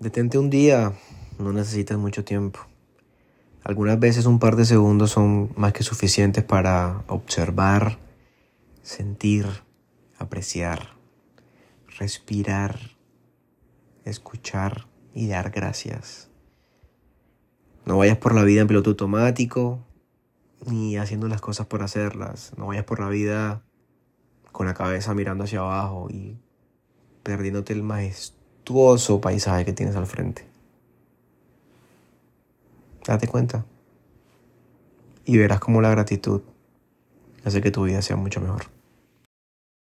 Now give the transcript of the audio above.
Detente un día, no necesitas mucho tiempo. Algunas veces un par de segundos son más que suficientes para observar, sentir, apreciar, respirar, escuchar y dar gracias. No vayas por la vida en piloto automático, ni haciendo las cosas por hacerlas. No vayas por la vida con la cabeza mirando hacia abajo y perdiéndote el maestro paisaje que tienes al frente. Date cuenta. Y verás cómo la gratitud hace que tu vida sea mucho mejor.